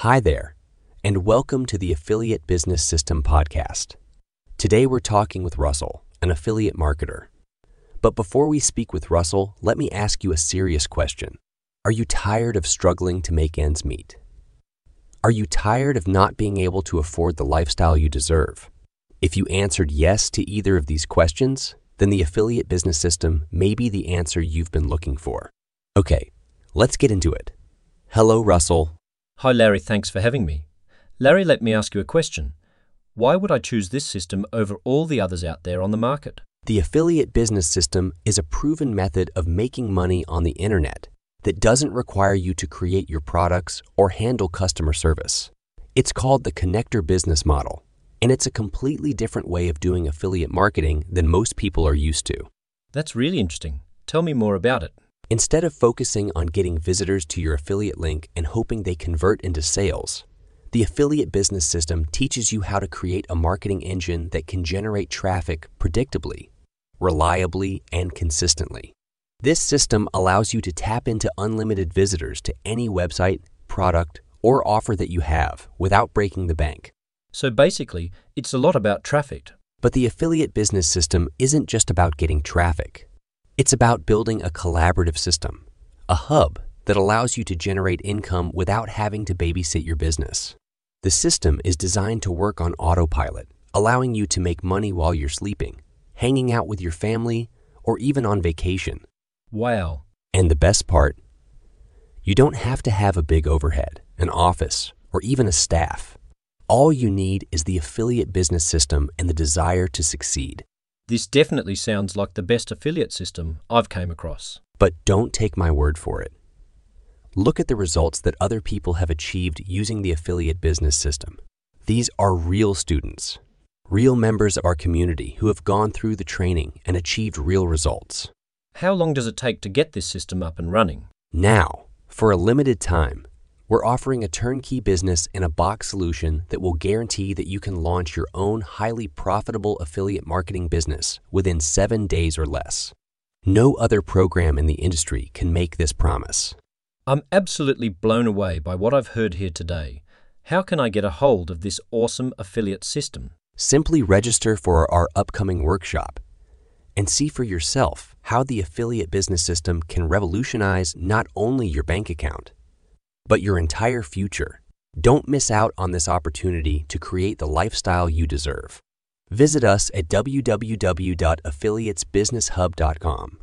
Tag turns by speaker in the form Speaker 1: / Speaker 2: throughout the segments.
Speaker 1: Hi there, and welcome to the Affiliate Business System podcast. Today we're talking with Russell, an affiliate marketer. But before we speak with Russell, let me ask you a serious question. Are you tired of struggling to make ends meet? Are you tired of not being able to afford the lifestyle you deserve? If you answered yes to either of these questions, then the affiliate business system may be the answer you've been looking for. Okay, let's get into it. Hello, Russell.
Speaker 2: Hi, Larry. Thanks for having me. Larry, let me ask you a question. Why would I choose this system over all the others out there on the market?
Speaker 1: The affiliate business system is a proven method of making money on the internet that doesn't require you to create your products or handle customer service. It's called the connector business model and it's a completely different way of doing affiliate marketing than most people are used to.
Speaker 2: That's really interesting. Tell me more about it.
Speaker 1: Instead of focusing on getting visitors to your affiliate link and hoping they convert into sales, the affiliate business system teaches you how to create a marketing engine that can generate traffic predictably, reliably, and consistently. This system allows you to tap into unlimited visitors to any website, product, or offer that you have without breaking the bank.
Speaker 2: So basically, it's a lot about traffic.
Speaker 1: But the affiliate business system isn't just about getting traffic. It's about building a collaborative system, a hub that allows you to generate income without having to babysit your business. The system is designed to work on autopilot, allowing you to make money while you're sleeping, hanging out with your family, or even on vacation.
Speaker 2: Wow.
Speaker 1: And the best part, you don't have to have a big overhead, an office, or even a staff. All you need is the affiliate business system and the desire to succeed.
Speaker 2: This definitely sounds like the best affiliate system I've came across.
Speaker 1: But don't take my word for it. Look at the results that other people have achieved using the affiliate business system. These are real students, real members of our community who have gone through the training and achieved real results.
Speaker 2: How long does it take to get this system up and running?
Speaker 1: Now, for a limited time, we're offering a turnkey business in a box solution that will guarantee that you can launch your own highly profitable affiliate marketing business within seven days or less. No other program in the industry can make this promise.
Speaker 2: I'm absolutely blown away by what I've heard here today. How can I get a hold of this awesome affiliate system?
Speaker 1: Simply register for our upcoming workshop and see for yourself how the affiliate business system can revolutionize not only your bank account but your entire future. Don't miss out on this opportunity to create the lifestyle you deserve. Visit us at www.affiliatesbusinesshub.com.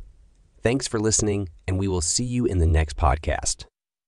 Speaker 1: Thanks for listening, and we will see you in the next podcast.